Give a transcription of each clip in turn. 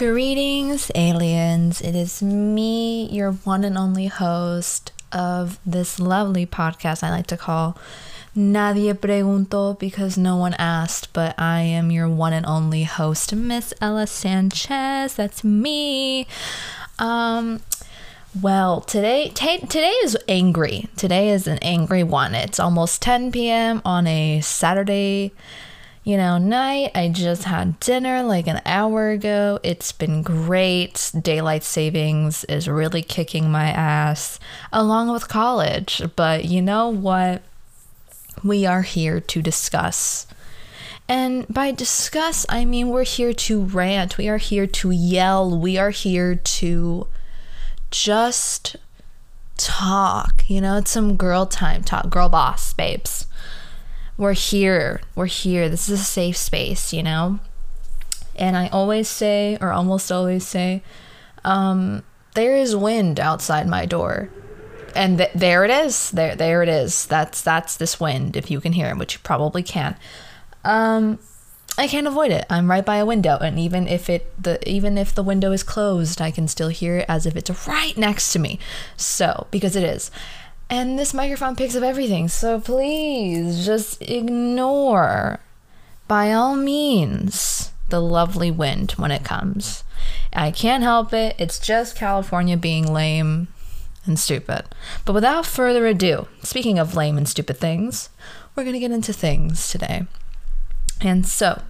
Greetings, aliens. It is me, your one and only host of this lovely podcast I like to call Nadie Preguntó because no one asked, but I am your one and only host, Miss Ella Sanchez. That's me. Um, well, today t- today is angry. Today is an angry one. It's almost 10 p.m. on a Saturday you know, night. I just had dinner like an hour ago. It's been great. Daylight savings is really kicking my ass along with college. But you know what? We are here to discuss. And by discuss, I mean we're here to rant. We are here to yell. We are here to just talk. You know, it's some girl time talk, girl boss, babes we're here. We're here. This is a safe space, you know? And I always say, or almost always say, um, there is wind outside my door. And th- there it is. There there it is. That's that's this wind if you can hear it, which you probably can. Um I can't avoid it. I'm right by a window and even if it the even if the window is closed, I can still hear it as if it's right next to me. So, because it is. And this microphone picks up everything. So please just ignore, by all means, the lovely wind when it comes. I can't help it. It's just California being lame and stupid. But without further ado, speaking of lame and stupid things, we're going to get into things today. And so,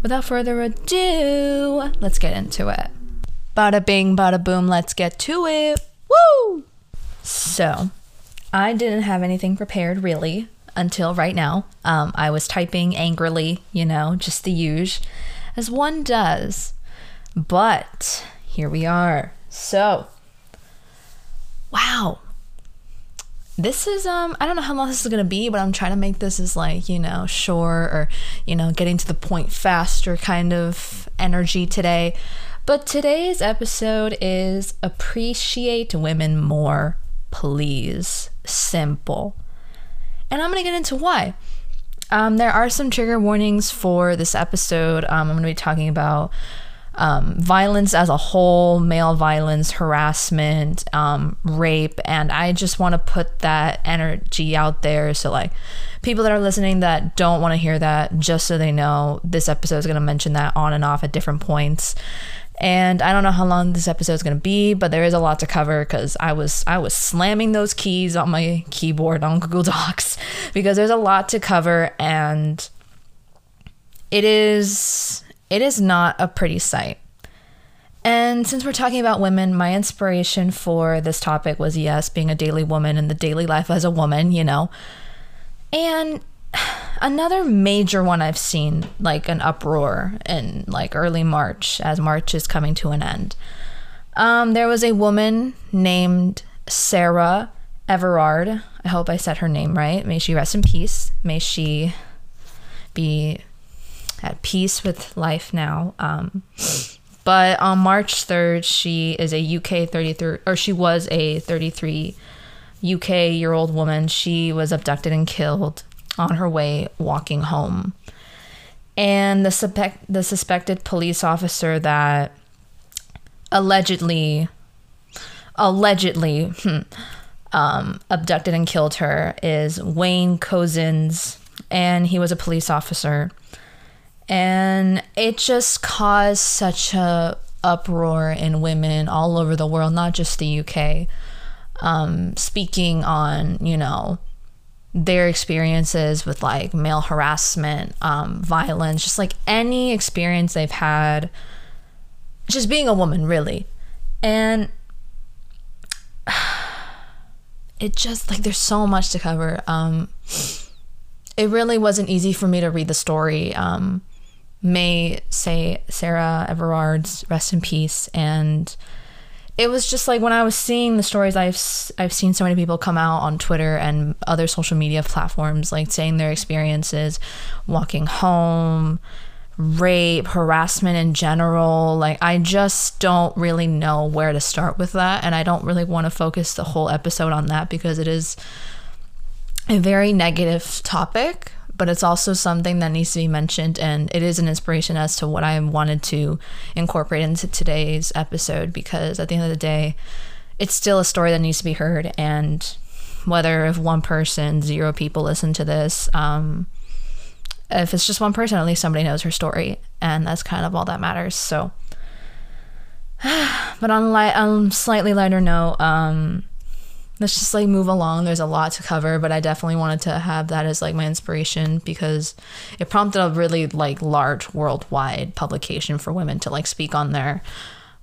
without further ado, let's get into it. Bada bing, bada boom, let's get to it. Woo! So, I didn't have anything prepared really until right now. Um, I was typing angrily, you know, just the usual, as one does. But here we are. So, wow. This is um I don't know how long this is gonna be, but I'm trying to make this as like, you know, short or, you know, getting to the point faster kind of energy today. But today's episode is appreciate women more please. Simple. And I'm going to get into why. Um, there are some trigger warnings for this episode. Um, I'm going to be talking about um, violence as a whole, male violence, harassment, um, rape, and I just want to put that energy out there. So, like, people that are listening that don't want to hear that, just so they know, this episode is going to mention that on and off at different points and I don't know how long this episode is going to be, but there is a lot to cover because I was I was slamming those keys on my keyboard on Google Docs because there's a lot to cover and it is it is not a pretty sight. And since we're talking about women, my inspiration for this topic was yes, being a daily woman and the daily life as a woman, you know. And another major one I've seen, like an uproar in like early March, as March is coming to an end. Um, there was a woman named Sarah Everard. I hope I said her name right. May she rest in peace. May she be at peace with life now. Um, but on March 3rd, she is a UK 33, or she was a 33 UK year old woman. She was abducted and killed on her way walking home. And the, suspect, the suspected police officer that allegedly, allegedly hmm, um, abducted and killed her is Wayne Couzens, and he was a police officer. And it just caused such a uproar in women all over the world, not just the UK. Um, speaking on, you know, their experiences with like male harassment, um, violence, just like any experience they've had, just being a woman, really. And it just like there's so much to cover. Um, it really wasn't easy for me to read the story. Um, may say Sarah Everard's rest in peace and it was just like when I was seeing the stories I've I've seen so many people come out on Twitter and other social media platforms like saying their experiences walking home, rape, harassment in general. Like I just don't really know where to start with that and I don't really want to focus the whole episode on that because it is a very negative topic, but it's also something that needs to be mentioned, and it is an inspiration as to what I wanted to incorporate into today's episode because at the end of the day, it's still a story that needs to be heard, and whether if one person, zero people listen to this, um, if it's just one person, at least somebody knows her story, and that's kind of all that matters. So, but on light, on slightly lighter note, um, let's just like move along. There's a lot to cover, but I definitely wanted to have that as like my inspiration because it prompted a really like large worldwide publication for women to like speak on their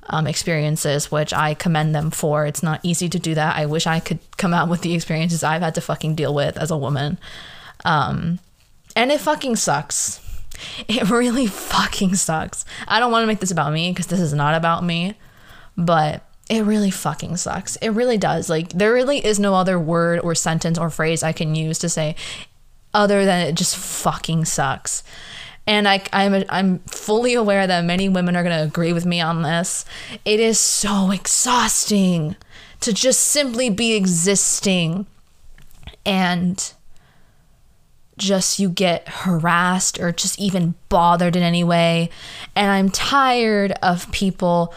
um, experiences, which I commend them for. It's not easy to do that. I wish I could come out with the experiences I've had to fucking deal with as a woman. Um, and it fucking sucks. It really fucking sucks. I don't want to make this about me because this is not about me, but it really fucking sucks. It really does. Like, there really is no other word or sentence or phrase I can use to say other than it just fucking sucks. And I, I'm, I'm fully aware that many women are to agree with me on this. It is so exhausting to just simply be existing and just you get harassed or just even bothered in any way. And I'm tired of people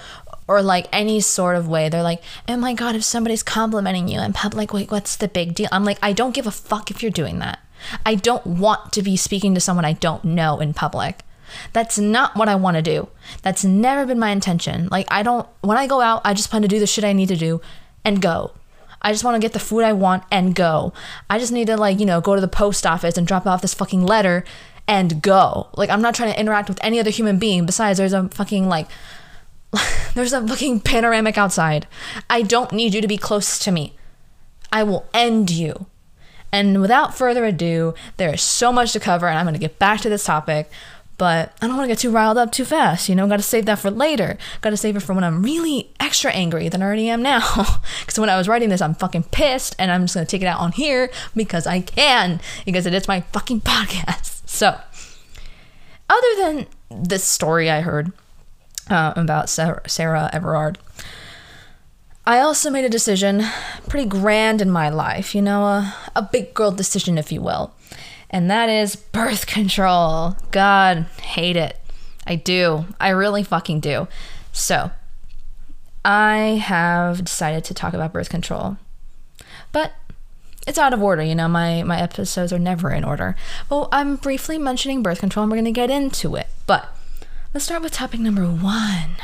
or like any sort of way. They're like, oh my God, if somebody's complimenting you in public, wait, what's the big deal? I'm like, I don't give a fuck if you're doing that. I don't want to be speaking to someone I don't know in public. That's not what I want to do. That's never been my intention. Like, I don't, when I go out, I just plan to do the shit I need to do and go. I just want to get the food I want and go. I just need to, like, you know, go to the post office and drop off this fucking letter and go. Like, I'm not trying to interact with any other human being. Besides, there's a fucking, like, there's a fucking panoramic outside. I don't need you to be close to me. I will end you. And without further ado, there is so much to cover, and I'm going to get back to this topic. But I don't want to get too riled up too fast, you know. Got to save that for later. Got to save it for when I'm really extra angry than I already am now. Because when I was writing this, I'm fucking pissed, and I'm just gonna take it out on here because I can, because it is my fucking podcast. So, other than this story I heard uh, about Sarah, Sarah Everard, I also made a decision, pretty grand in my life, you know, a, a big girl decision, if you will. And that is birth control. God, hate it. I do. I really fucking do. So, I have decided to talk about birth control. But it's out of order, you know, my, my episodes are never in order. Well, I'm briefly mentioning birth control and we're going to get into it. But let's start with topic number one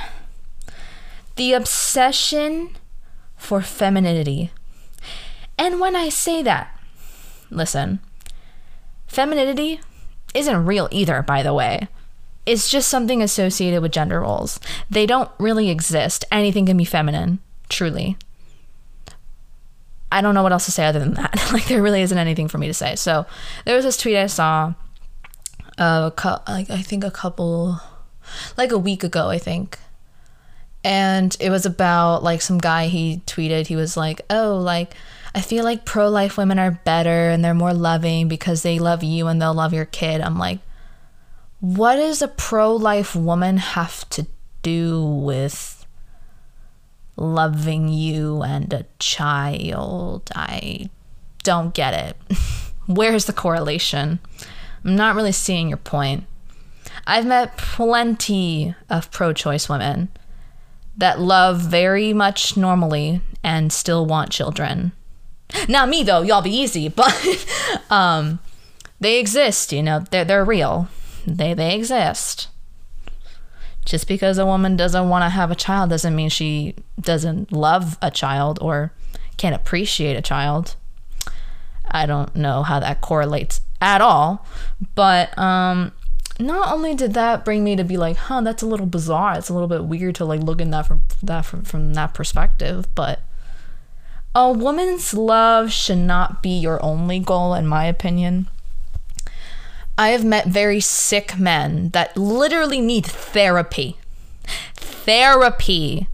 the obsession for femininity. And when I say that, listen, femininity isn't real either, by the way. It's just something associated with gender roles. They don't really exist. Anything can be feminine, truly. I don't know what else to say other than that. like there really isn't anything for me to say. So there was this tweet I saw, uh, like I think a couple, like a week ago, I think, and it was about like some guy he tweeted he was like oh like i feel like pro-life women are better and they're more loving because they love you and they'll love your kid. I'm like what does a pro-life woman have to do with loving you and a child? I don't get it. Where's the correlation? I'm not really seeing your point i've met plenty of pro-choice women that love very much normally and still want children. Not me though, y'all be easy, but um, they exist, you know, they're, they're real. They, they exist. Just because a woman doesn't want to have a child doesn't mean she doesn't love a child or can't appreciate a child. I don't know how that correlates at all, but um, not only did that bring me to be like, huh, that's a little bizarre. It's a little bit weird to like look in that from that from, from that perspective, but a woman's love should not be your only goal, in my opinion. I have met very sick men that literally need therapy. Therapy.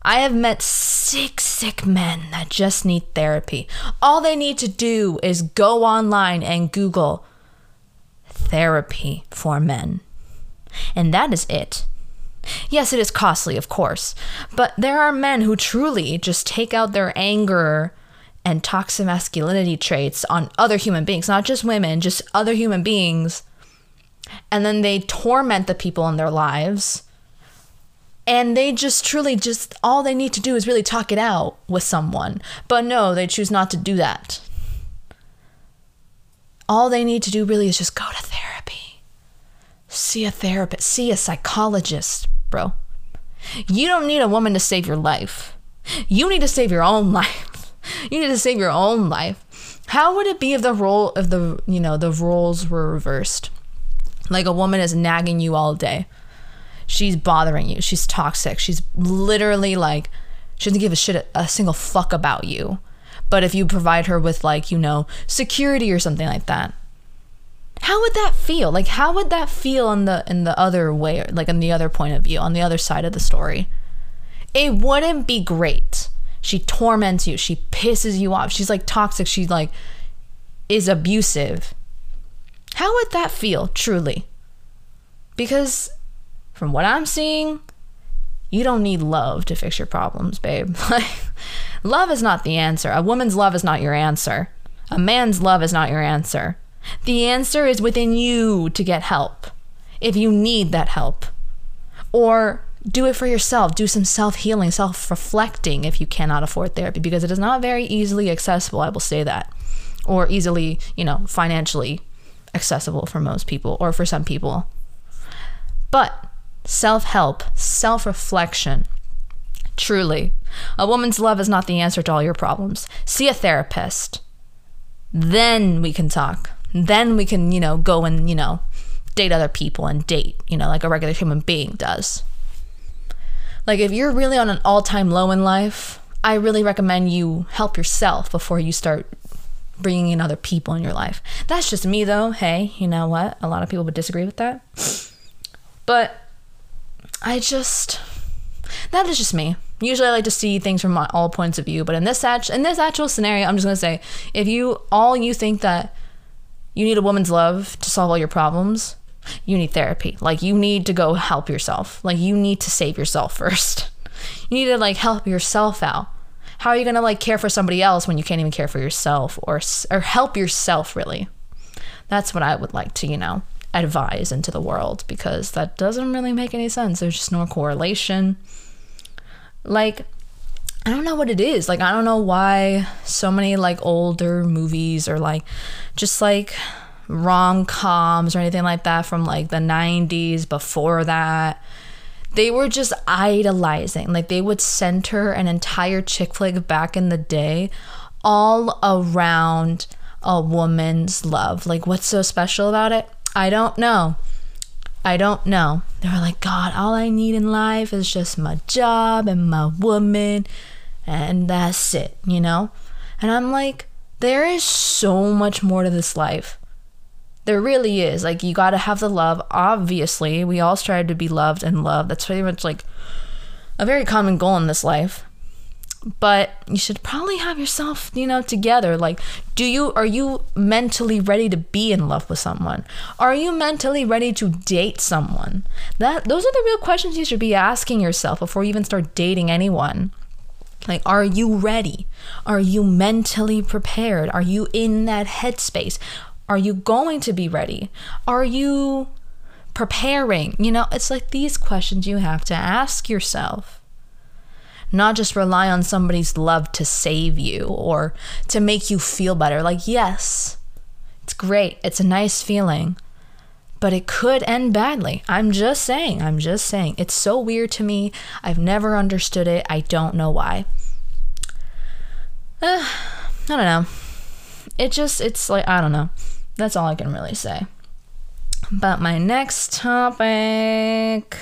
I have met sick, sick men that just need therapy. All they need to do is go online and Google therapy for men. And that is it. Yes, it is costly, of course, but there are men who truly just take out their anger and toxic masculinity traits on other human beings, not just women, just other human beings. And then they torment the people in their lives. And they just truly just all they need to do is really talk it out with someone. But no, they choose not to do that. All they need to do really is just go to therapy. See a therapist, see a psychologist, bro. You don't need a woman to save your life. You need to save your own life. You need to save your own life. How would it be if the role of the you know the roles were reversed? Like a woman is nagging you all day. She's bothering you. She's toxic. She's literally like she doesn't give a shit a single fuck about you. But if you provide her with like, you know, security or something like that, how would that feel? Like how would that feel in the in the other way, like in the other point of view, on the other side of the story? It wouldn't be great. She torments you. She pisses you off. She's like toxic. She like is abusive. How would that feel truly? Because from what I'm seeing, you don't need love to fix your problems, babe. Like love is not the answer. A woman's love is not your answer. A man's love is not your answer. The answer is within you to get help if you need that help. Or do it for yourself. Do some self healing, self reflecting if you cannot afford therapy, because it is not very easily accessible, I will say that, or easily, you know, financially accessible for most people or for some people. But self help, self reflection, truly, a woman's love is not the answer to all your problems. See a therapist. Then we can talk. Then we can, you know, go and, you know, date other people and date, you know, like a regular human being does. Like, if you're really on an all time low in life, I really recommend you help yourself before you start bringing in other people in your life. That's just me, though. Hey, you know what? A lot of people would disagree with that. But I just, that is just me. Usually, I like to see things from all points of view. But in this act- in this actual scenario, I'm just gonna say, if you all you think that you need a woman's love to solve all your problems, you need therapy. Like you need to go help yourself. Like you need to save yourself first. You need to like help yourself out. How are you to like care for somebody else when you can't even care for yourself or or help yourself really? That's what I would like to, you know, advise into the world because that doesn't really make any sense. There's just no correlation. Like I don't know what it is. Like I don't know why so many like older movies or like just like rom coms or anything like that from like the 90s before that. They were just idolizing. Like they would center an entire chick flick back in the day all around a woman's love. Like what's so special about it? I don't know. I don't know. They were like, God, all I need in life is just my job and my woman, and that's it, you know? And I'm like, there is so much more to this life. There really is. Like, you got to have the love. Obviously, we all strive to be loved and loved. That's pretty much like a very common goal in this life. But you should probably have yourself, you know, together. Like, do you, are you mentally ready to be in love with someone? Are you mentally ready to date someone? That, those are the real questions you should be asking yourself before you even start dating anyone. Like, are you ready? Are you mentally prepared? Are you in that headspace? Are you going to be ready? Are you preparing? You know, it's like these questions you have to ask yourself. Not just rely on somebody's love to save you or to make you feel better. Like, yes, it's great, it's a nice feeling, but it could end badly. I'm just saying, I'm just saying. It's so weird to me. I've never understood it. I don't know why. Uh, I don't know. It just, it's like, I don't know. That's all I can really say. But my next topic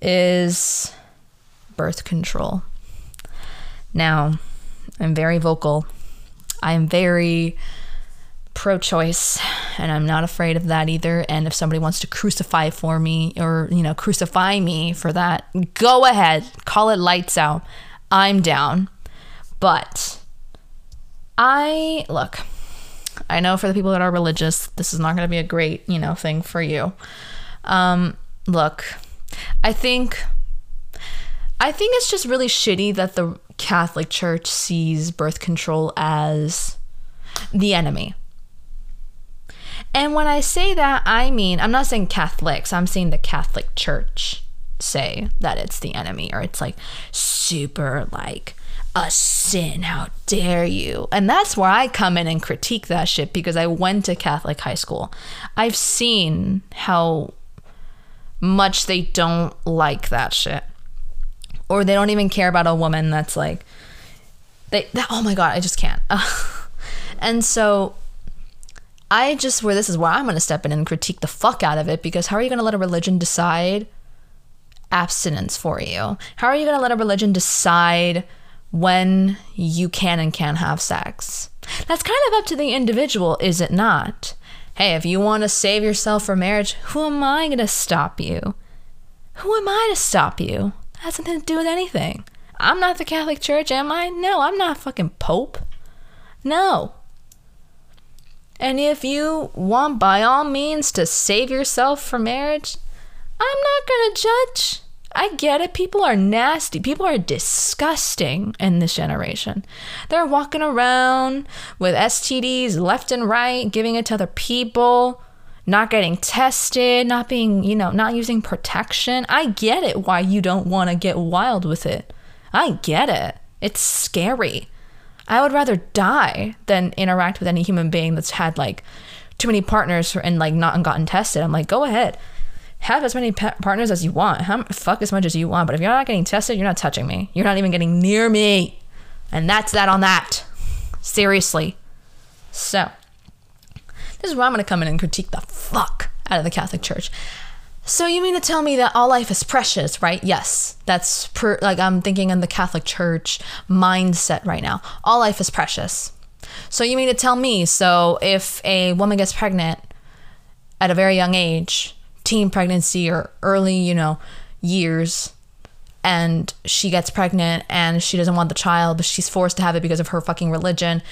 is birth control. Now, I'm very vocal. I'm very pro choice, and I'm not afraid of that either. And if somebody wants to crucify for me or, you know, crucify me for that, go ahead, call it lights out. I'm down. But I, look, I know for the people that are religious, this is not going to be a great, you know, thing for you. Um, look, I think I think it's just really shitty that the Catholic Church sees birth control as the enemy. And when I say that, I mean, I'm not saying Catholics, I'm saying the Catholic Church say that it's the enemy or it's like super like a sin. How dare you? And that's where I come in and critique that shit because I went to Catholic high school. I've seen how much they don't like that shit. Or they don't even care about a woman that's like they that, oh my god, I just can't. and so I just where this is where I'm going to step in and critique the fuck out of it because how are you going to let a religion decide abstinence for you? How are you going to let a religion decide when you can and can't have sex? That's kind of up to the individual, is it not? Hey, if you want to save yourself for marriage, who am I going to stop you? Who am I to stop you? Has nothing to do with anything. I'm not the Catholic Church, am I? No, I'm not fucking Pope. No. And if you want, by all means, to save yourself for marriage, I'm not gonna judge. I get it. People are nasty. People are disgusting in this generation. They're walking around with STDs left and right, giving it to other people, not getting tested, not being, you know, not using protection. I get it why you don't want to get wild with it. I get it. It's scary. I would rather die than interact with any human being that's had like too many partners and like not gotten tested. I'm like, go ahead have as many pa- partners as you want. Have, fuck as much as you want. But if you're not getting tested, you're not touching me. You're not even getting near me. And that's that on that. Seriously. So, this is where I'm going to come in and critique the fuck out of the Catholic Church. So you mean to tell me that all life is precious, right? Yes. That's per, like I'm thinking in the Catholic Church mindset right now. All life is precious. So you mean to tell me so if a woman gets pregnant at a very young age, teen pregnancy or early, you know, years and she gets pregnant and she doesn't want the child, but she's forced to have it because of her fucking religion.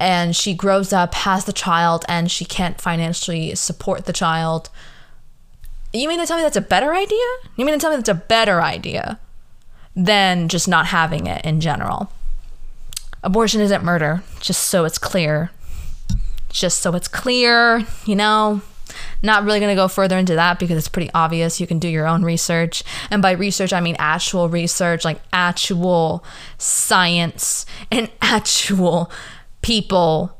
And she grows up, has the child, and she can't financially support the child. You mean to tell me that's a better idea? You mean to tell me that's a better idea than just not having it in general? Abortion isn't murder, just so it's clear. Just so it's clear, you know? Not really going to go further into that because it's pretty obvious. You can do your own research. And by research, I mean actual research, like actual science and actual people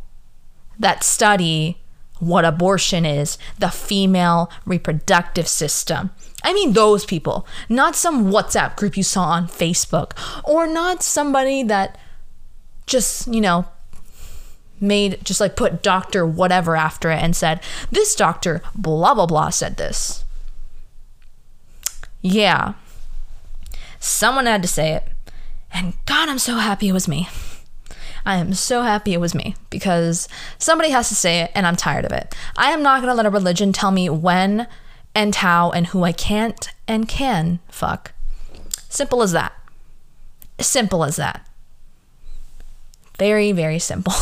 that study what abortion is, the female reproductive system. I mean, those people, not some WhatsApp group you saw on Facebook, or not somebody that just, you know, made just like put doctor whatever after it and said, this doctor blah blah blah said this. Yeah. Someone had to say it. And God, I'm so happy it was me. I am so happy it was me because somebody has to say it and I'm tired of it. I am not going to let a religion tell me when and how and who I can't and can fuck. Simple as that. Simple as that. Very, very simple.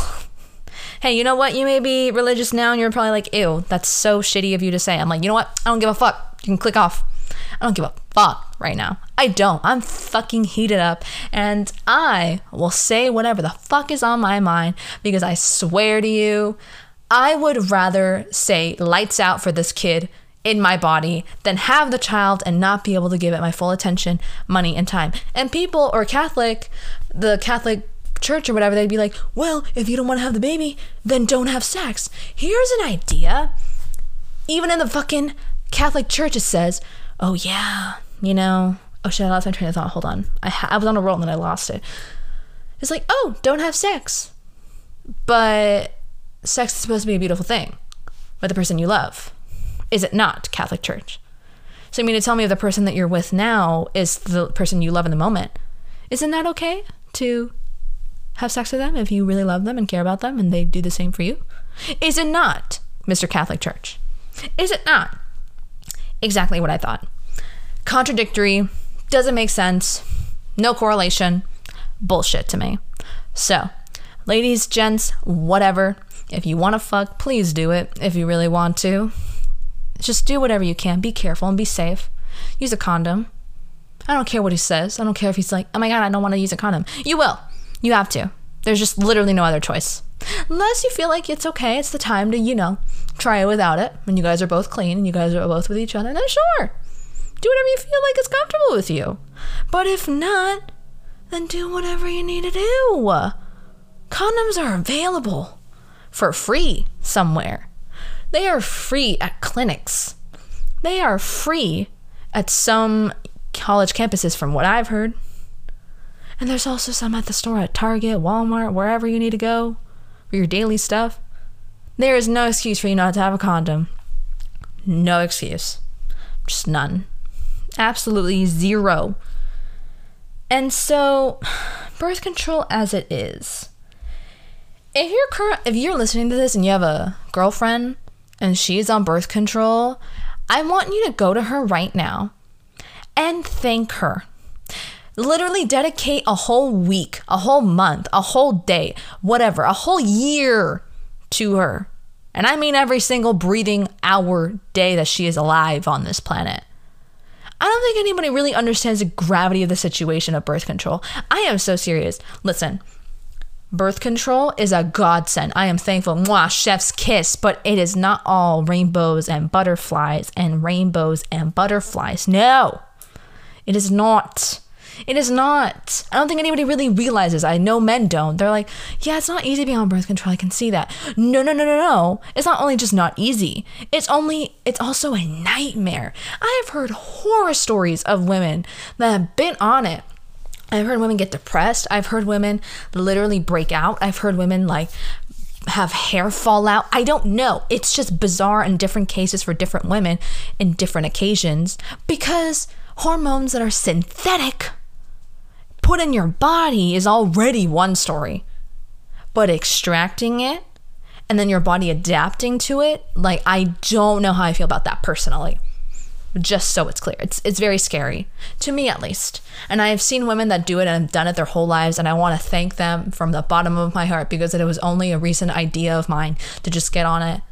hey, you know what? You may be religious now and you're probably like, ew, that's so shitty of you to say. I'm like, you know what? I don't give a fuck. You can click off. I don't give a fuck right now. I don't. I'm fucking heated up and I will say whatever the fuck is on my mind because I swear to you, I would rather say lights out for this kid in my body than have the child and not be able to give it my full attention, money, and time. And people or Catholic, the Catholic church or whatever, they'd be like, well, if you don't want to have the baby, then don't have sex. Here's an idea. Even in the fucking Catholic church, it says, oh, yeah, you know, oh shit, I lost my train of thought. Hold on. I, ha- I was on a roll and then I lost it. It's like, oh, don't have sex. But sex is supposed to be a beautiful thing with the person you love. Is it not, Catholic Church? So, I mean, to tell me if the person that you're with now is the person you love in the moment, isn't that okay to have sex with them if you really love them and care about them and they do the same for you? Is it not, Mr. Catholic Church? Is it not? Exactly what I thought. Contradictory, doesn't make sense, no correlation, bullshit to me. So, ladies, gents, whatever, if you want to fuck, please do it if you really want to. Just do whatever you can. Be careful and be safe. Use a condom. I don't care what he says. I don't care if he's like, oh my God, I don't want to use a condom. You will. You have to. There's just literally no other choice. Unless you feel like it's okay, it's the time to, you know, try it without it. When you guys are both clean and you guys are both with each other, then sure. Do whatever you feel like is comfortable with you. But if not, then do whatever you need to do. Condoms are available for free somewhere. They are free at clinics. They are free at some college campuses, from what I've heard. And there's also some at the store at Target, Walmart, wherever you need to go for your daily stuff. There is no excuse for you not to have a condom. No excuse. Just none. Absolutely zero. And so, birth control as it is. If you're current, if you're listening to this and you have a girlfriend and she's on birth control, I want you to go to her right now and thank her. Literally dedicate a whole week, a whole month, a whole day, whatever, a whole year to her. And I mean every single breathing hour, day that she is alive on this planet. I don't think anybody really understands the gravity of the situation of birth control. I am so serious. Listen, birth control is a godsend. I am thankful. Mwah, chef's kiss. But it is not all rainbows and butterflies and rainbows and butterflies. No, it is not. It is not. I don't think anybody really realizes. I know men don't. They're like, yeah, it's not easy being on birth control. I can see that. No, no, no, no, no. It's not only just not easy. It's only, it's also a nightmare. I have heard horror stories of women that have been on it. I've heard women get depressed. I've heard women literally break out. I've heard women like have hair fall out. I don't know. It's just bizarre in different cases for different women in different occasions because hormones that are synthetic put in your body is already one story. But extracting it and then your body adapting to it, like I don't know how I feel about that personally. Just so it's clear. It's it's very scary. To me at least. And I have seen women that do it and have done it their whole lives and I want to thank them from the bottom of my heart because it was only a recent idea of mine to just get on it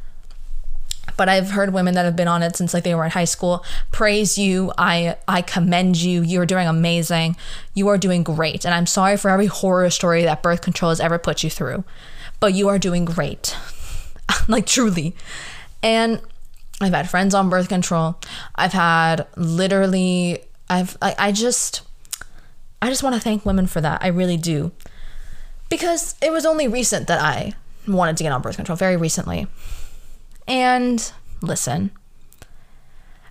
but I've heard women that have been on it since like they were in high school praise you. I I commend you. You are doing amazing. You are doing great. And I'm sorry for every horror story that birth control has ever put you through. But you are doing great. like truly. And I've had friends on birth control. I've had literally I've I, I just I just want to thank women for that. I really do. Because it was only recent that I wanted to get on birth control, very recently. And listen,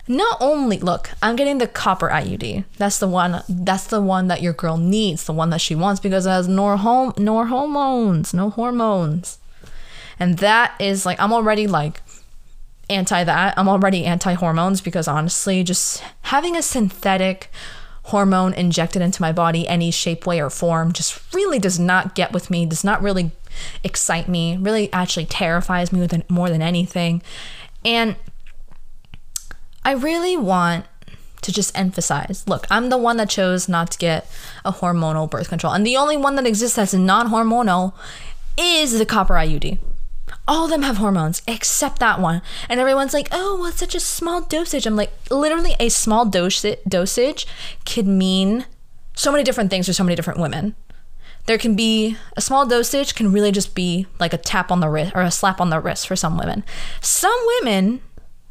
not only look, I'm getting the copper IUD. That's the one. That's the one that your girl needs. The one that she wants because it has no home, no hormones, no hormones. And that is like I'm already like anti that. I'm already anti hormones because honestly, just having a synthetic hormone injected into my body, any shape, way, or form, just really does not get with me. Does not really excite me, really actually terrifies me more than anything. And I really want to just emphasize look, I'm the one that chose not to get a hormonal birth control. And the only one that exists that's non hormonal is the copper IUD. All of them have hormones except that one. And everyone's like, oh, well, it's such a small dosage. I'm like, literally, a small dose- dosage could mean so many different things for so many different women there can be a small dosage can really just be like a tap on the wrist or a slap on the wrist for some women. Some women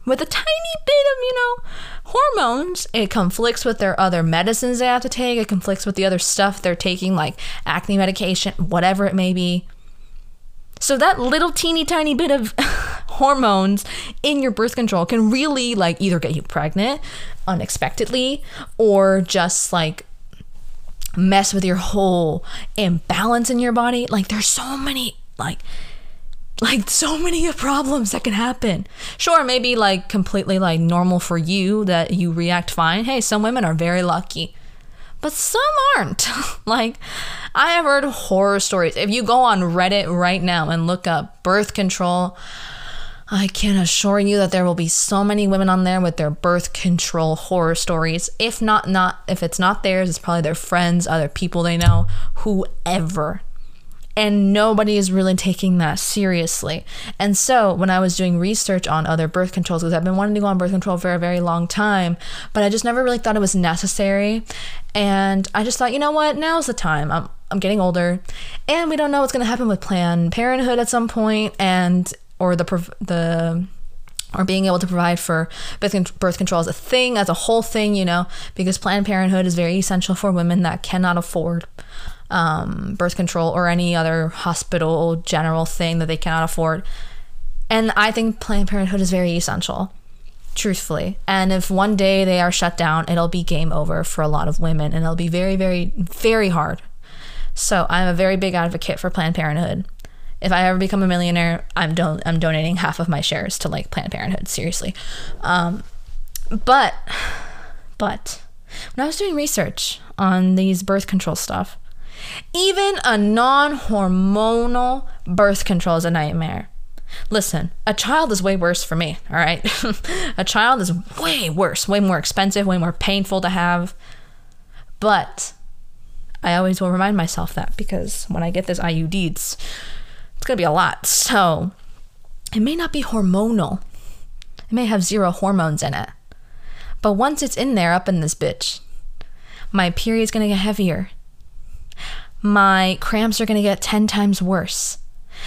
with a tiny bit of, you know, hormones, it conflicts with their other medicines they have to take, it conflicts with the other stuff they're taking like acne medication, whatever it may be. So that little teeny tiny bit of hormones in your birth control can really like either get you pregnant unexpectedly or just like mess with your whole imbalance in your body. Like there's so many like like so many problems that can happen. Sure, maybe like completely like normal for you that you react fine. Hey, some women are very lucky. But some aren't. like I have heard horror stories. If you go on Reddit right now and look up birth control, I can assure you that there will be so many women on there with their birth control horror stories. If not not if it's not theirs, it's probably their friends, other people they know, whoever. And nobody is really taking that seriously. And so, when I was doing research on other birth controls, because I've been wanting to go on birth control for a very long time, but I just never really thought it was necessary. And I just thought, you know what, now's the time. I'm, I'm getting older, and we don't know what's going to happen with Planned Parenthood at some point, and or the the or being able to provide for birth control as a thing, as a whole thing, you know, because Planned Parenthood is very essential for women that cannot afford um, birth control or any other hospital general thing that they cannot afford. And I think Planned Parenthood is very essential, truthfully. And if one day they are shut down, it'll be game over for a lot of women and it'll be very, very, very hard. So I'm a very big advocate for Planned Parenthood. If I ever become a millionaire, I'm don- I'm donating half of my shares to like Planned Parenthood. Seriously, um, but but when I was doing research on these birth control stuff, even a non hormonal birth control is a nightmare. Listen, a child is way worse for me, all right? a child is way worse, way more expensive, way more painful to have. But I always will remind myself that because when I get this IUDs, it's going to be a lot. So it may not be hormonal, it may have zero hormones in it. But once it's in there, up in this bitch, my period's going to get heavier my cramps are going to get 10 times worse.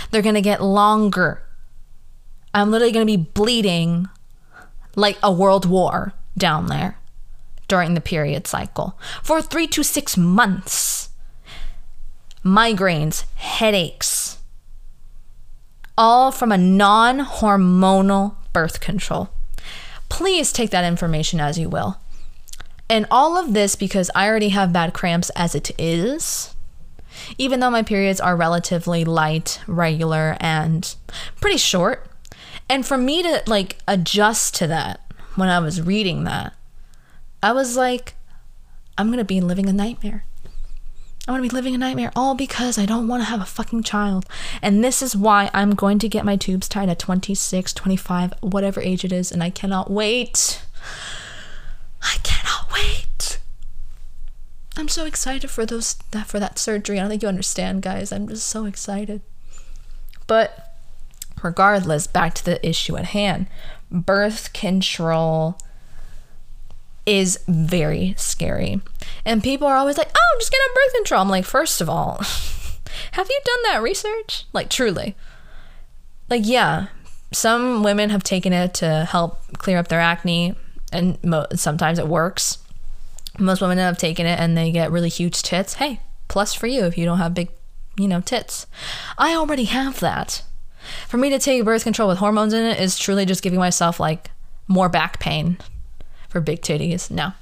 They're going to get longer. I'm literally going to be bleeding like a world war down there during the period cycle for three to six months. Migraines, headaches, all from a non hormonal birth control. Please take that information as you will. And all of this because I already have bad cramps as it is even though my periods are relatively light, regular, and pretty short. And for me to like adjust to that when I was reading that, I was like, I'm gonna be living a nightmare. I'm gonna be living a nightmare all because I don't wanna have a fucking child. And this is why I'm going to get my tubes tied at 26, 25, whatever age it is, and I cannot wait. I cannot wait. I'm so excited for those that for that surgery. I don't think you understand, guys. I'm just so excited. But regardless, back to the issue at hand. Birth control is very scary. And people are always like, "Oh, I'm just get on birth control." I'm like, "First of all, have you done that research? Like truly?" Like, yeah, some women have taken it to help clear up their acne and mo- sometimes it works most women end up taking it and they get really huge tits. Hey, plus for you if you don't have big, you know, tits. I already have that. For me to take birth control with hormones in it is truly just giving myself like more back pain for big titties. No.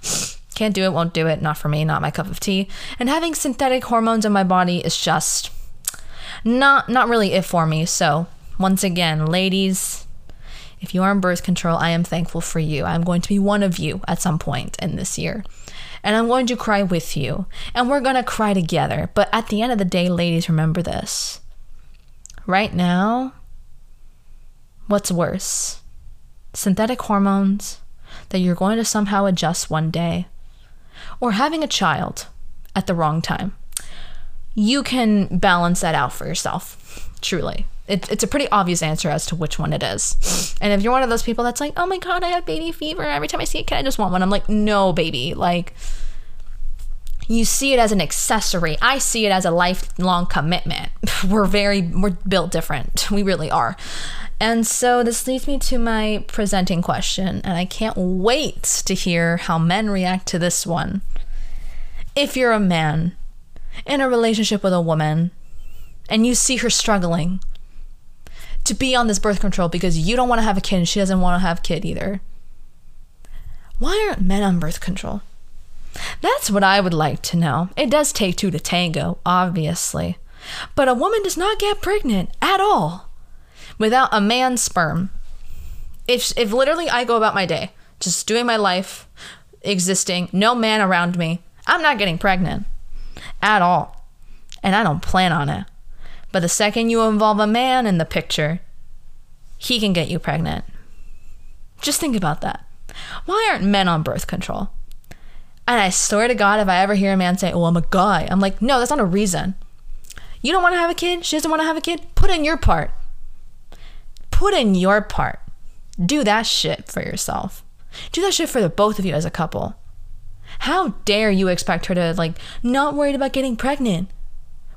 Can't do it, won't do it, not for me, not my cup of tea. And having synthetic hormones in my body is just not not really it for me. So, once again, ladies, if you are on birth control, I am thankful for you. I'm going to be one of you at some point in this year and I'm going to cry with you, and we're going to cry together. But at the end of the day, ladies, remember this. Right now, what's worse? Synthetic hormones that you're going to somehow adjust one day, or having a child at the wrong time. You can balance that out for yourself, truly. It, it's a pretty obvious answer as to which one it is. And if you're one of those people that's like, oh my God, I have baby fever. Every time I see a kid, I just want one? I'm like, no, baby. Like, you see it as an accessory. I see it as a lifelong commitment. We're very, we're built different. We really are. And so this leads me to my presenting question, and I can't wait to hear how men react to this one. If you're a man in a relationship with a woman and you see her struggling, to be on this birth control because you don't want to have a kid and she doesn't want to have a kid either. Why aren't men on birth control? That's what I would like to know. It does take two to tango, obviously. But a woman does not get pregnant at all without a man's sperm. If, if literally I go about my day just doing my life, existing, no man around me, I'm not getting pregnant at all. And I don't plan on it. But the second you involve a man in the picture, he can get you pregnant. Just think about that. Why aren't men on birth control? And I swear to God, if I ever hear a man say, Oh, I'm a guy, I'm like, No, that's not a reason. You don't want to have a kid? She doesn't want to have a kid? Put in your part. Put in your part. Do that shit for yourself. Do that shit for the both of you as a couple. How dare you expect her to, like, not worried about getting pregnant?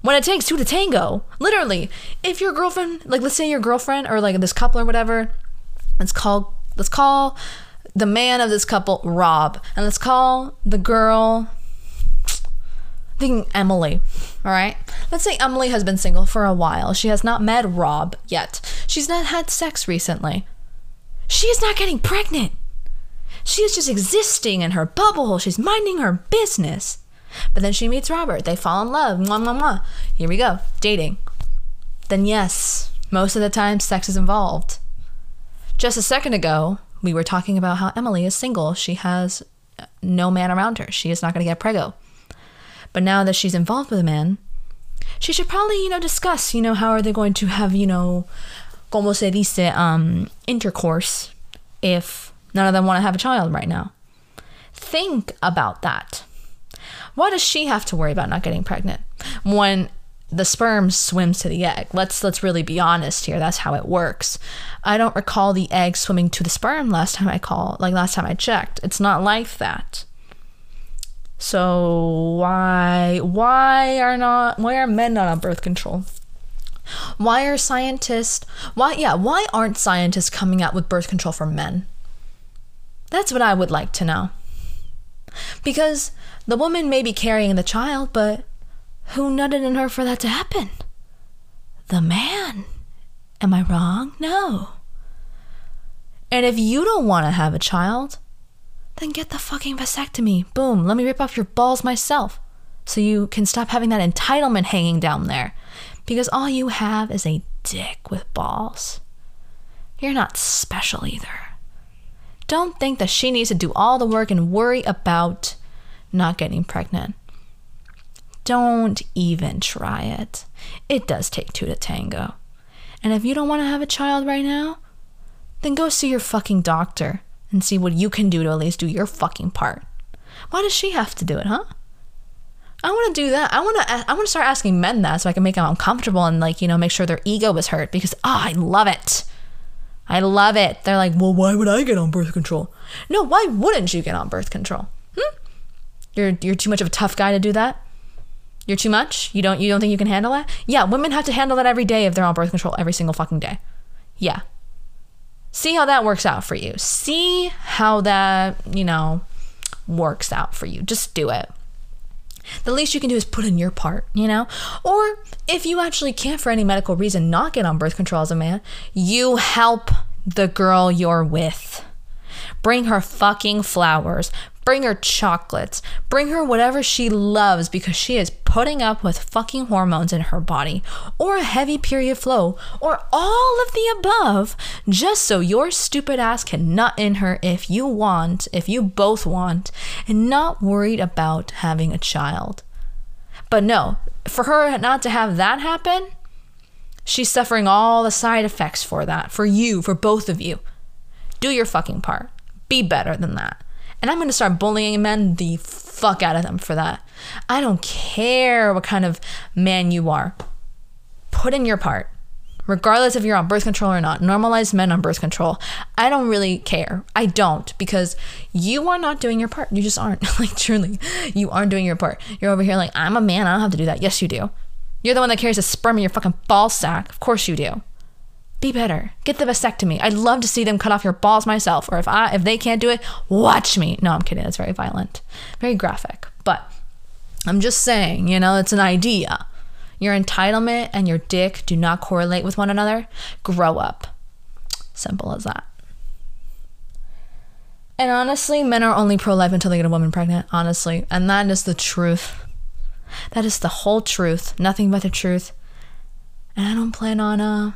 When it takes two to tango. Literally. If your girlfriend, like, let's say your girlfriend or, like, this couple or whatever, let's call, let's call the man of this couple Rob. And let's call the girl, I think Emily. All right. Let's say Emily has been single for a while. She has not met Rob yet. She's not had sex recently. She is not getting pregnant. She is just existing in her bubble. She's minding her business. But then she meets Robert. They fall in love. Mwah, mwah, mwah. Here we go. Dating. Then, yes, most of the time, sex is involved. Just a second ago, we were talking about how Emily is single. She has no man around her. She is not going to get prego. But now that she's involved with a man, she should probably, you know, discuss, you know, how are they going to have, you know, como se dice, um, intercourse if none of them want to have a child right now. Think about that. Why does she have to worry about not getting pregnant when the sperm swims to the egg? Let's let's really be honest here. That's how it works. I don't recall the egg swimming to the sperm last time I call like last time I checked. It's not like that. So why why are not why are men not on birth control? Why are scientists why yeah, why aren't scientists coming out with birth control for men? That's what I would like to know. Because the woman may be carrying the child, but who nutted in her for that to happen? The man. Am I wrong? No. And if you don't want to have a child, then get the fucking vasectomy. Boom, let me rip off your balls myself so you can stop having that entitlement hanging down there. Because all you have is a dick with balls. You're not special either. Don't think that she needs to do all the work and worry about not getting pregnant. Don't even try it. It does take two to tango. And if you don't want to have a child right now, then go see your fucking doctor and see what you can do to at least do your fucking part. Why does she have to do it, huh? I want to do that. I want to. I want to start asking men that so I can make them uncomfortable and like you know make sure their ego is hurt because oh, I love it. I love it. They're like, well, why would I get on birth control? No, why wouldn't you get on birth control? You're you're too much of a tough guy to do that. You're too much. You don't you don't think you can handle that? Yeah, women have to handle that every day if they're on birth control every single fucking day. Yeah, see how that works out for you. See how that, you know, works out for you. Just do it. The least you can do is put in your part, you know? Or if you actually can't, for any medical reason, not get on birth control as a man, you help the girl you're with. Bring her fucking flowers. Bring her chocolates. Bring her whatever she loves because she is putting up with fucking hormones in her body, or a heavy period flow, or all of the above, just so your stupid ass can nut in her if you want, if you both want, and not worried about having a child. But no, for her not to have that happen, she's suffering all the side effects for that, for you, for both of you. Do your fucking part. Be better than that. And I'm going to start bullying men the fuck out of them for that. I don't care what kind of man you are. Put in your part. Regardless if you're on birth control or not, normalize men on birth control. I don't really care. I don't because you are not doing your part. You just aren't. like, truly, you aren't doing your part. You're over here like, I'm a man. I don't have to do that. Yes, you do. You're the one that carries the sperm in your fucking ball sack. Of course you do be better. Get the vasectomy. I'd love to see them cut off your balls myself. Or if I if they can't do it, watch me. No, I'm kidding. That's very violent, very graphic. But I'm just saying, you know, it's an idea. Your entitlement and your dick do not correlate with one another. Grow up. Simple as that. And honestly, men are only pro life until they get a woman pregnant, honestly. And that is the truth. That is the whole truth. Nothing but the truth. And I don't plan on uh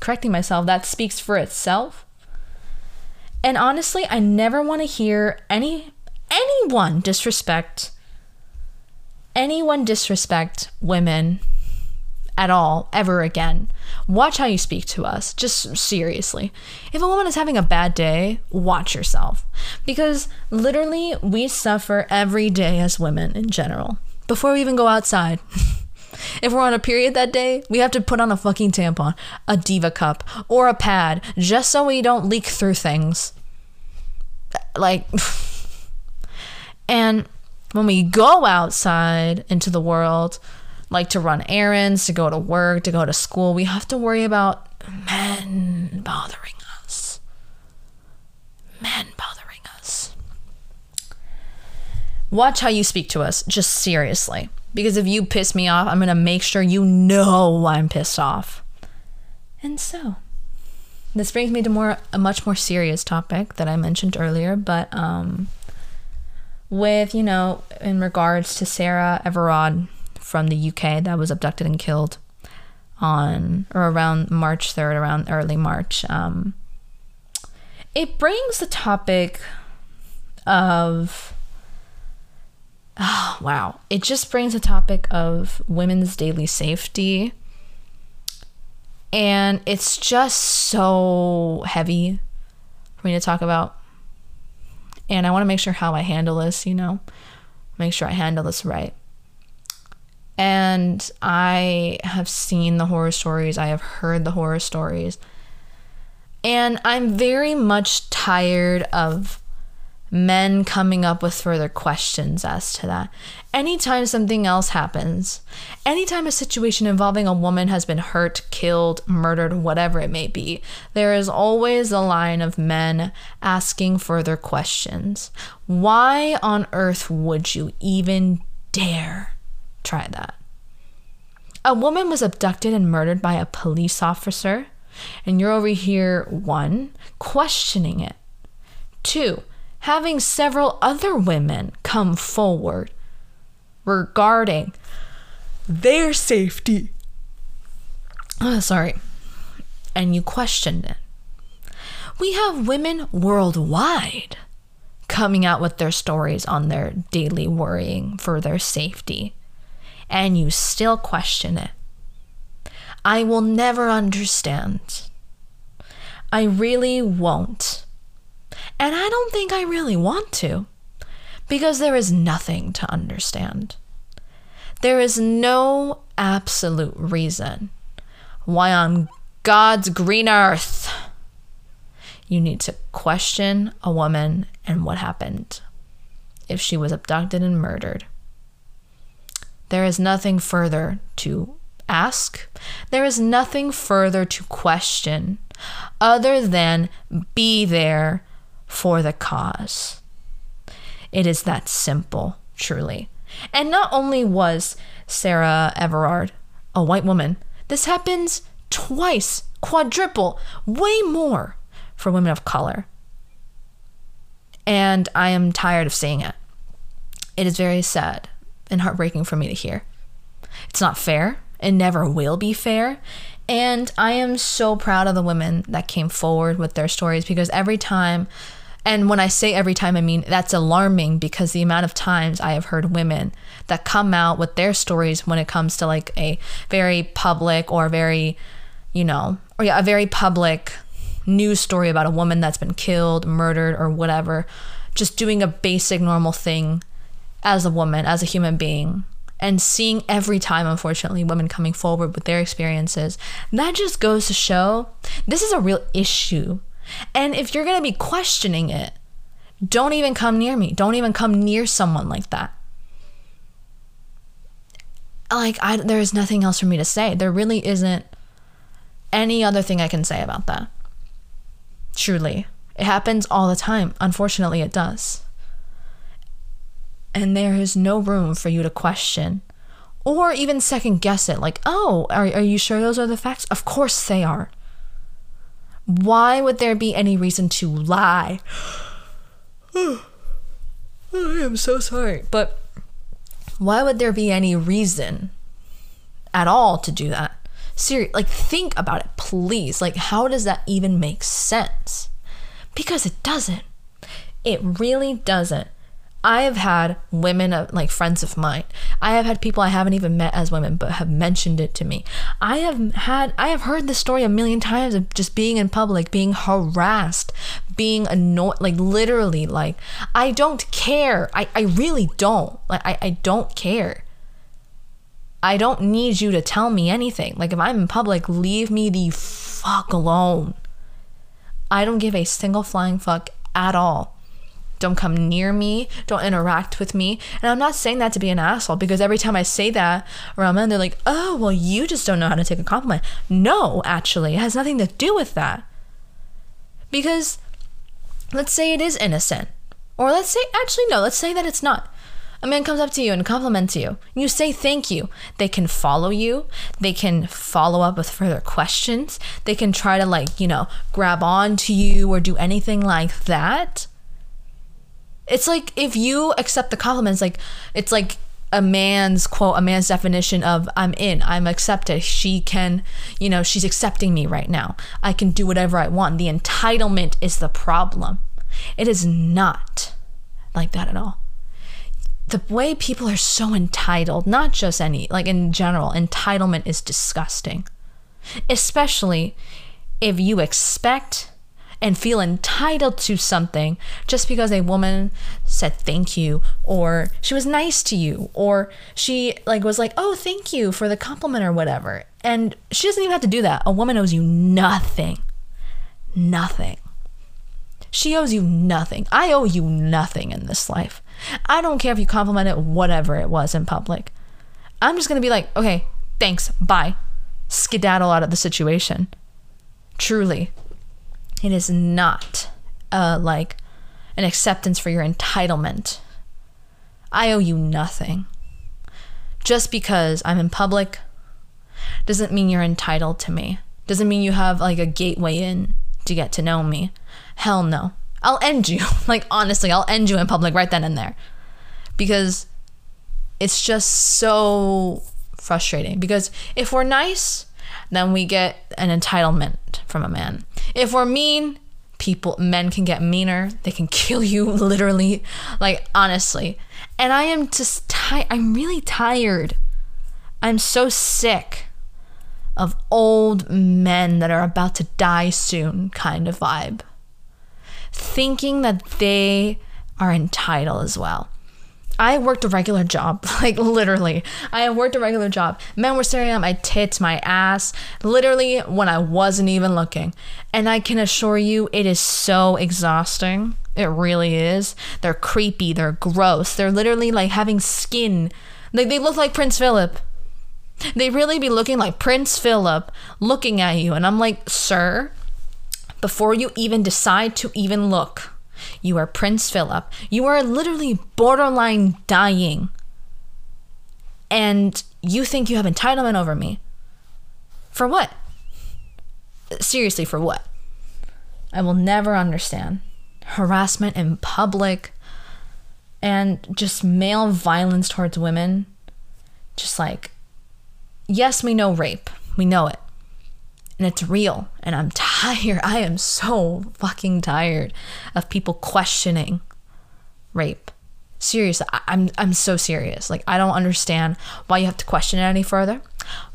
correcting myself, that speaks for itself. And honestly, I never want to hear any anyone disrespect anyone disrespect women at all ever again. Watch how you speak to us. Just seriously. If a woman is having a bad day, watch yourself. Because literally, we suffer every day as women in general before we even go outside. If we're on a period that day, we have to put on a fucking tampon, a diva cup, or a pad just so we don't leak through things. Like, and when we go outside into the world, like to run errands, to go to work, to go to school, we have to worry about men bothering us. Men bothering us. Watch how you speak to us, just seriously. Because if you piss me off, I'm going to make sure you know I'm pissed off. And so, this brings me to more a much more serious topic that I mentioned earlier, but um with, you know, in regards to Sarah Everard from the UK that was abducted and killed on or around March 3rd, around early March. Um, it brings the topic of oh, wow, it just brings the topic of women's daily safety. And it's just so heavy for me to talk about. And I want to make sure how I handle this, you know, make sure I handle this right. And I have seen the horror stories, I have heard the horror stories. And I'm very much tired of men coming up with further questions as to that. Anytime something else happens, anytime a situation involving a woman has been hurt, killed, murdered, whatever it may be, there is always a line of men asking further questions. Why on earth would you even dare try that? A woman was abducted and murdered by a police officer, and you're over here, one, questioning it. Two, having several other women come forward regarding their safety. Oh, sorry. And you questioned it. We have women worldwide coming out with their stories on their daily worrying for their safety. And you still question it. I will never understand. I really won't. And I don't think I really want to, because there is nothing to understand. There is no absolute reason why on God's green earth you need to question a woman and what happened if she was abducted and murdered. There is nothing further to ask. There is nothing further to question other than be there for the cause. It is that simple, truly. And not only was Sarah Everard a white woman, this happens twice, quadruple, way more for women of color. And I am tired of seeing it. It is very sad and heartbreaking for me to hear. It's not fair. It never will be fair. And I am so proud of the women that came forward with their stories because every time and when I say every time, I mean that's alarming because the amount of times I have heard women that come out with their stories when it comes to like a very public or very, you know, or yeah, a very public news story about a woman that's been killed, murdered, or whatever, just doing a basic normal thing as a woman, as a human being, and seeing every time, unfortunately, women coming forward with their experiences, that just goes to show this is a real issue and if you're going to be questioning it, don't even come near me. Don't even come near someone like that. Like, I, there is nothing else for me to say. There really isn't any other thing I can say about that. Truly. It happens all the time. Unfortunately, it does. And there is no room for you to question or even second guess it. Like, oh, are, are you sure those are the facts? Of course they are. Why would there be any reason to lie? I am so sorry. But why would there be any reason at all to do that? Seriously, like think about it, please. Like, how does that even make sense? Because it doesn't. It really doesn't. I have had women, uh, like friends of mine, I have had people I haven't even met as women, but have mentioned it to me. I have had, I have heard the story a million times of just being in public, being harassed, being annoyed, like literally, like, I don't care. I, I really don't. Like, I, I don't care. I don't need you to tell me anything. Like, if I'm in public, leave me the fuck alone. I don't give a single flying fuck at all. Don't come near me. Don't interact with me. And I'm not saying that to be an asshole because every time I say that around men, they're like, oh, well, you just don't know how to take a compliment. No, actually, it has nothing to do with that. Because let's say it is innocent. Or let's say, actually, no, let's say that it's not. A man comes up to you and compliments you. You say thank you. They can follow you. They can follow up with further questions. They can try to, like, you know, grab on to you or do anything like that. It's like if you accept the compliments, like, it's like a man's quote, a man's definition of I'm in, I'm accepted. She can, you know, she's accepting me right now. I can do whatever I want. The entitlement is the problem. It is not like that at all the way people are so entitled, not just any, like in general, entitlement is disgusting. Especially if you expect and feel entitled to something just because a woman said thank you or she was nice to you or she like was like oh thank you for the compliment or whatever and she doesn't even have to do that a woman owes you nothing nothing she owes you nothing i owe you nothing in this life I don't care if you complimented whatever it was in public. I'm just going to be like, okay, thanks, bye. Skedaddle out of the situation. Truly. It is not uh, like an acceptance for your entitlement. I owe you nothing. Just because I'm in public doesn't mean you're entitled to me. Doesn't mean you have like a gateway in to get to know me. Hell no. I'll end you. Like, honestly, I'll end you in public right then and there. Because it's just so frustrating. Because if we're nice, then we get an entitlement from a man. If we're mean, people, men can get meaner. They can kill you, literally. Like, honestly. And I am just tired. I'm really tired. I'm so sick of old men that are about to die soon kind of vibe thinking that they are entitled as well. I worked a regular job, like literally. I worked a regular job. Men were staring at my tits, my ass, literally when I wasn't even looking. And I can assure you, it is so exhausting. It really is. They're creepy, they're gross. They're literally like having skin. Like they look like Prince Philip. They really be looking like Prince Philip looking at you. And I'm like, sir, before you even decide to even look. You are Prince Philip. You are literally borderline dying. And you think you have entitlement over me. For what? Seriously, for what? I will never understand. Harassment in public and just male violence towards women. Just like, yes, we know rape. We know it and it's real. And i'm tired. I am so fucking tired of people questioning rape. Seriously i'm i'm so serious. Like i don't understand why you have to question it any further.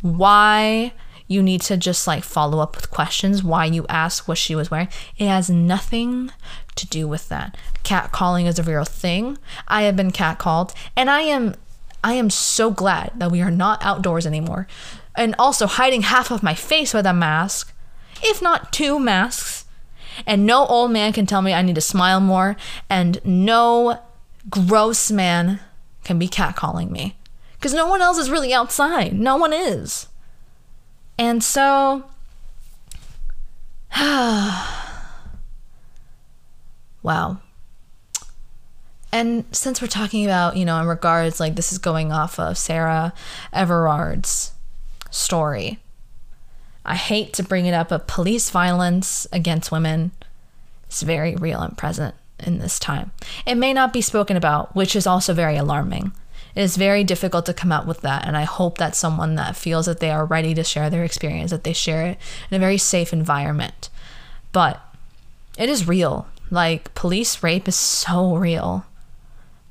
Why you need to just like follow up with questions why you ask what she was wearing. It has nothing to do with that. Catcalling is a real thing. I have been catcalled. And i am i am so glad that we are not outdoors anymore and also hiding half of my face with a mask, if not two masks. And no old man can tell me I need to smile more, and no gross man can be catcalling me. Because no one else is really outside. No one is. And so. wow. And since we're talking about, you know, in regards, like this is going off of Sarah Everard's story. I hate to bring it up, but police violence against women is very real and present in this time. It may not be spoken about, which is also very alarming. It is very difficult to come out with that, and I hope that someone that feels that they are ready to share their experience, that they share it in a very safe environment. But it is real. Like police rape is so real.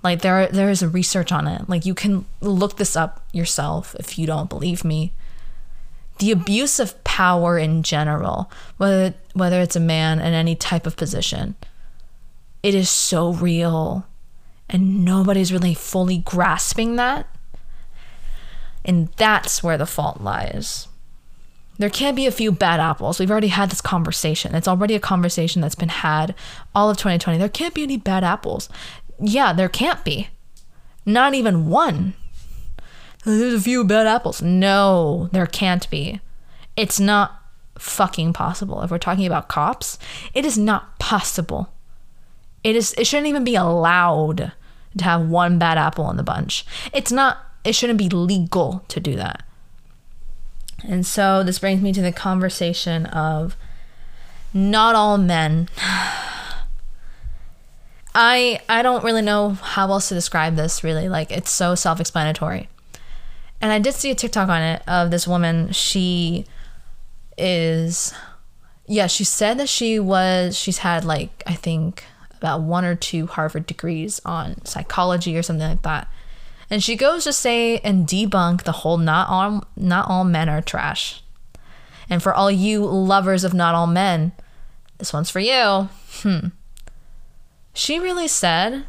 Like there there is research on it. Like you can look this up yourself if you don't believe me the abuse of power in general, whether whether it's a man in any type of position, it is so real, and nobody's really fully grasping that. And that's where the fault lies. There can't be a few bad apples. We've already had this conversation. It's already a conversation that's been had all of 2020. There can't be any bad apples. Yeah, there can't be. Not even one. There's a few bad apples. No, there can't be. It's not fucking possible. If we're talking about cops, it is not possible. It is it shouldn't even be allowed to have one bad apple in the bunch. It's not it shouldn't be legal to do that. And so this brings me to the conversation of not all men. I I don't really know how else to describe this really. Like it's so self-explanatory. And I did see a TikTok on it of this woman. She is yeah, she said that she was she's had like I think about one or two Harvard degrees on psychology or something like that. And she goes to say and debunk the whole not all not all men are trash. And for all you lovers of not all men, this one's for you. Hmm. She really said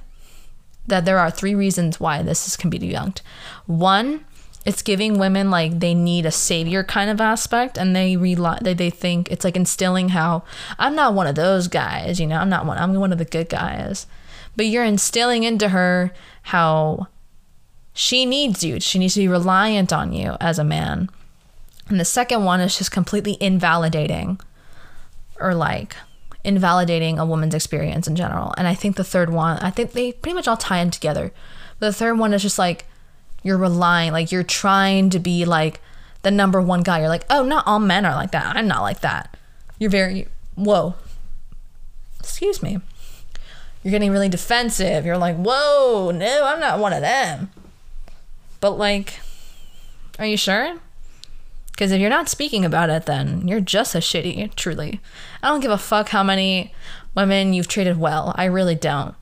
that there are three reasons why this is, can be debunked. One, it's giving women like they need a savior kind of aspect and they rely they, they think it's like instilling how i'm not one of those guys you know i'm not one i'm one of the good guys. But you're instilling into her how she needs you she needs to be reliant on you as a man. And the second one is just completely invalidating or like invalidating a woman's experience in general. And i think the third one i think they pretty much all tie in together. But the third one is just like you're relying like you're trying to be like the number one guy. You're like oh not all men are like that. I'm not like that. You're very whoa. Excuse me. You're getting really defensive. You're like whoa no i'm not one of them. But like are you sure? Because if you're not speaking about it then you're just as shitty truly. I don't give a fuck how many women you've treated well. I really don't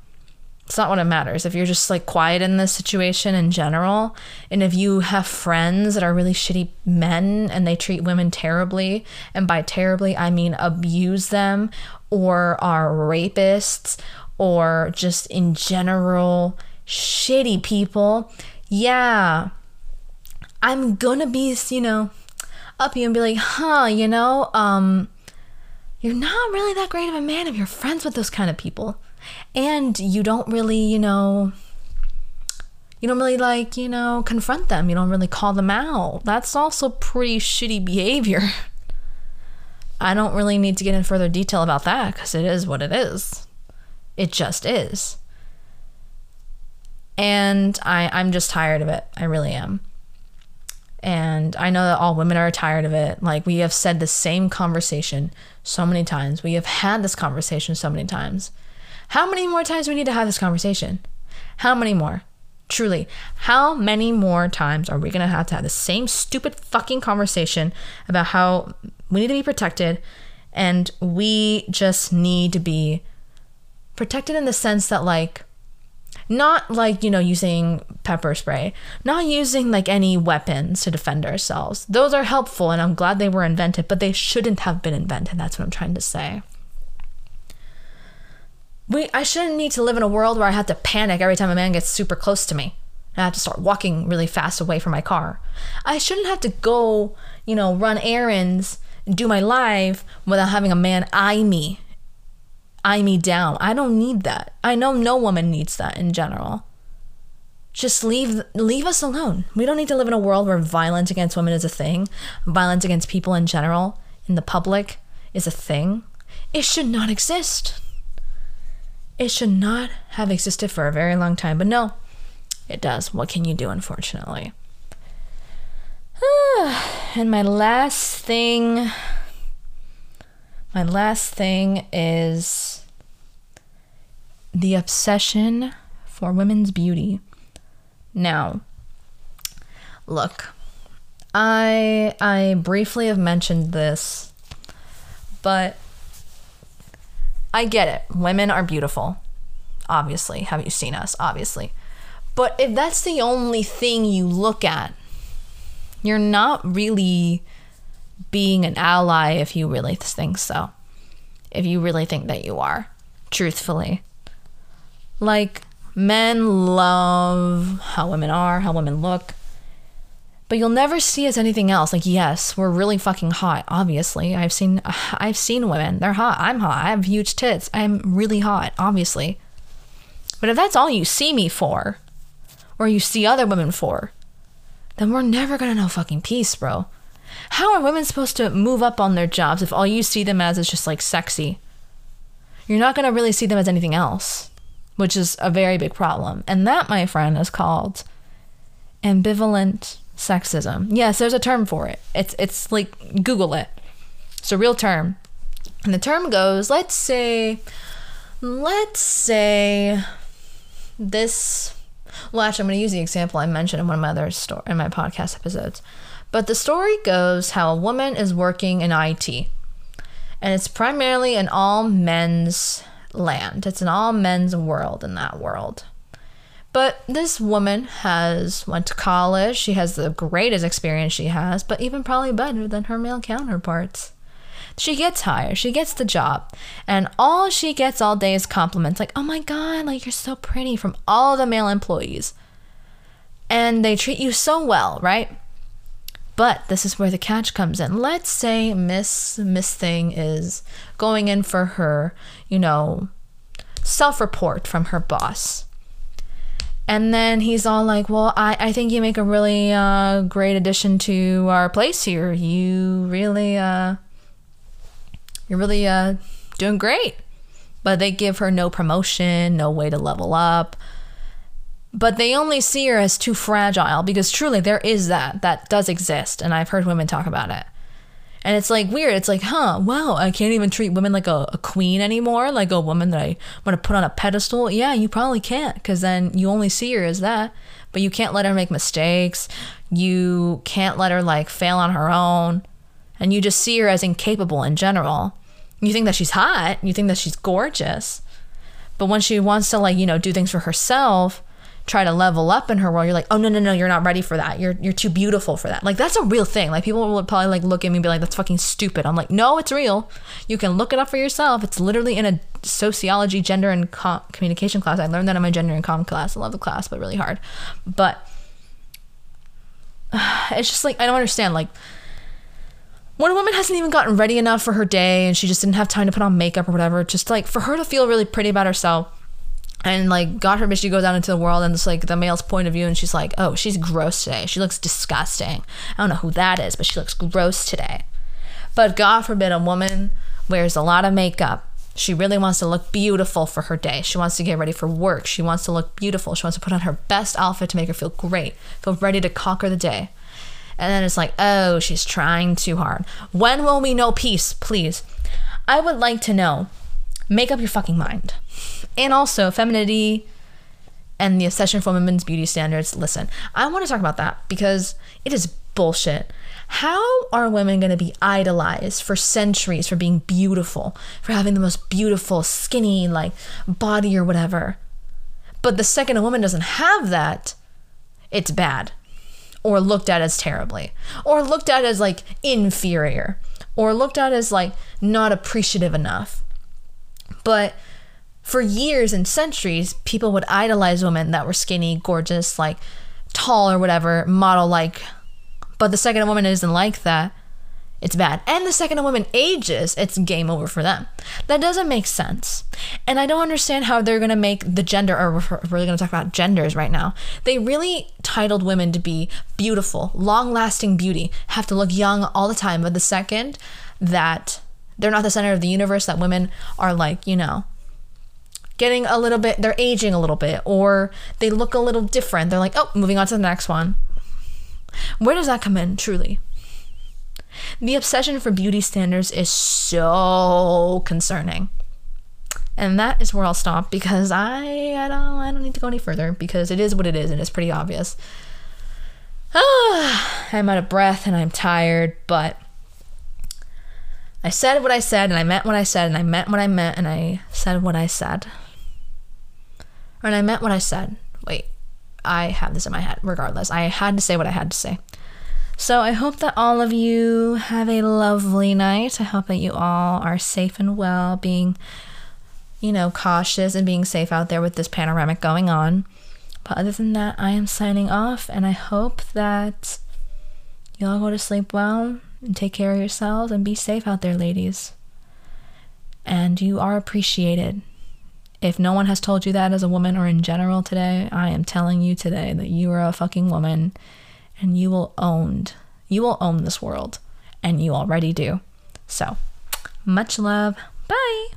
it's not what it matters. If you're just like quiet in this situation in general, and if you have friends that are really shitty men and they treat women terribly, and by terribly, I mean abuse them or are rapists or just in general shitty people, yeah, I'm gonna be, you know, up you and be like, huh, you know, um, you're not really that great of a man if you're friends with those kind of people and you don't really, you know, you don't really like, you know, confront them. You don't really call them out. That's also pretty shitty behavior. I don't really need to get in further detail about that because it is what it is. It just is. And I, I'm just tired of it. I really am. And I know that all women are tired of it. Like, we have said the same conversation so many times. We have had this conversation so many times. How many more times do we need to have this conversation? How many more? Truly, how many more times are we going to have to have the same stupid fucking conversation about how we need to be protected and we just need to be protected in the sense that, like, not like, you know, using pepper spray, not using like any weapons to defend ourselves. Those are helpful and I'm glad they were invented, but they shouldn't have been invented. That's what I'm trying to say we I shouldn't need to live in a world where I have to panic every time a man gets super close to me. I have to start walking really fast away from my car. I shouldn't have to go, you know, run errands, do my life without having a man eye me, eye me down. I don't need that. I know no woman needs that in general. Just leave leave us alone. We don't need to live in a world where violence against women is a thing. Violence against people in general in the public is a thing. It should not exist. It should not have existed for a very long time, but no, it does. What can you do, unfortunately? and my last thing, my last thing is the obsession for women's beauty. Now, look, I I briefly have mentioned this, but I get it. Women are beautiful. Obviously. Have you seen us? Obviously. But if that's the only thing you look at, you're not really being an ally if you really think so. If you really think that you are, truthfully. Like, men love how women are, how women look. But you'll never see as anything else. Like, yes, we're really fucking hot. Obviously, I've seen I've seen women. They're hot. I'm hot. I have huge tits. I'm really hot. Obviously, but if that's all you see me for, or you see other women for, then we're never gonna know fucking peace, bro. How are women supposed to move up on their jobs if all you see them as is just like sexy? You're not gonna really see them as anything else, which is a very big problem. And that, my friend, is called ambivalent sexism. Yes, there's a term for it. It's it's like Google it. It's a real term. And the term goes, let's say let's say this well actually I'm gonna use the example I mentioned in one of my other store in my podcast episodes. But the story goes how a woman is working in IT. And it's primarily an all men's land. It's an all men's world in that world. But this woman has went to college. She has the greatest experience she has, but even probably better than her male counterparts. She gets hired, she gets the job, and all she gets all day is compliments like, "Oh my god, like you're so pretty" from all the male employees. And they treat you so well, right? But this is where the catch comes in. Let's say Miss Miss Thing is going in for her, you know, self-report from her boss and then he's all like, Well, I, I think you make a really uh, great addition to our place here. You really, uh, you're really uh, doing great. But they give her no promotion, no way to level up. But they only see her as too fragile because truly there is that. That does exist. And I've heard women talk about it. And it's like weird. It's like, huh, wow, I can't even treat women like a, a queen anymore, like a woman that I want to put on a pedestal. Yeah, you probably can't because then you only see her as that. But you can't let her make mistakes. You can't let her like fail on her own. And you just see her as incapable in general. You think that she's hot, you think that she's gorgeous. But when she wants to like, you know, do things for herself, try to level up in her world, you're like, oh no, no, no, you're not ready for that. You're you're too beautiful for that. Like that's a real thing. Like people would probably like look at me and be like, that's fucking stupid. I'm like, no, it's real. You can look it up for yourself. It's literally in a sociology, gender, and com- communication class. I learned that in my gender and com class. I love the class, but really hard. But it's just like I don't understand. Like when a woman hasn't even gotten ready enough for her day and she just didn't have time to put on makeup or whatever, just like for her to feel really pretty about herself and like god forbid she goes out into the world and it's like the male's point of view and she's like oh she's gross today. She looks disgusting. I don't know who that is but she looks gross today. But god forbid a woman wears a lot of makeup. She really wants to look beautiful for her day. She wants to get ready for work. She wants to look beautiful. She wants to put on her best outfit to make her feel great feel ready to conquer the day. And then it's like oh she's trying too hard. When will we know peace? Please. I would like to know. Make up your fucking mind and also femininity and the obsession for women's beauty standards. Listen, I want to talk about that because it is bullshit. How are women going to be idolized for centuries for being beautiful, for having the most beautiful, skinny, like body or whatever? But the second a woman doesn't have that, it's bad or looked at as terribly or looked at as like inferior or looked at as like not appreciative enough. But for years and centuries, people would idolize women that were skinny, gorgeous, like tall or whatever, model like. But the second a woman isn't like that, it's bad. And the second a woman ages, it's game over for them. That doesn't make sense. And I don't understand how they're going to make the gender, or we're really going to talk about genders right now. They really titled women to be beautiful, long lasting beauty, have to look young all the time. But the second that they're not the center of the universe, that women are like, you know, getting a little bit, they're aging a little bit, or they look a little different. They're like, oh, moving on to the next one. Where does that come in, truly? The obsession for beauty standards is so concerning. And that is where I'll stop because I I don't I don't need to go any further because it is what it is and it's pretty obvious. Ah, I'm out of breath and I'm tired, but I said what I said and I meant what I said and I meant what I meant and I said what I said. And I meant what I said. Wait, I have this in my head. Regardless, I had to say what I had to say. So I hope that all of you have a lovely night. I hope that you all are safe and well, being, you know, cautious and being safe out there with this panoramic going on. But other than that, I am signing off, and I hope that Y'all go to sleep well and take care of yourselves and be safe out there, ladies. And you are appreciated. If no one has told you that as a woman or in general today, I am telling you today that you are a fucking woman and you will owned. You will own this world and you already do. So, much love. Bye.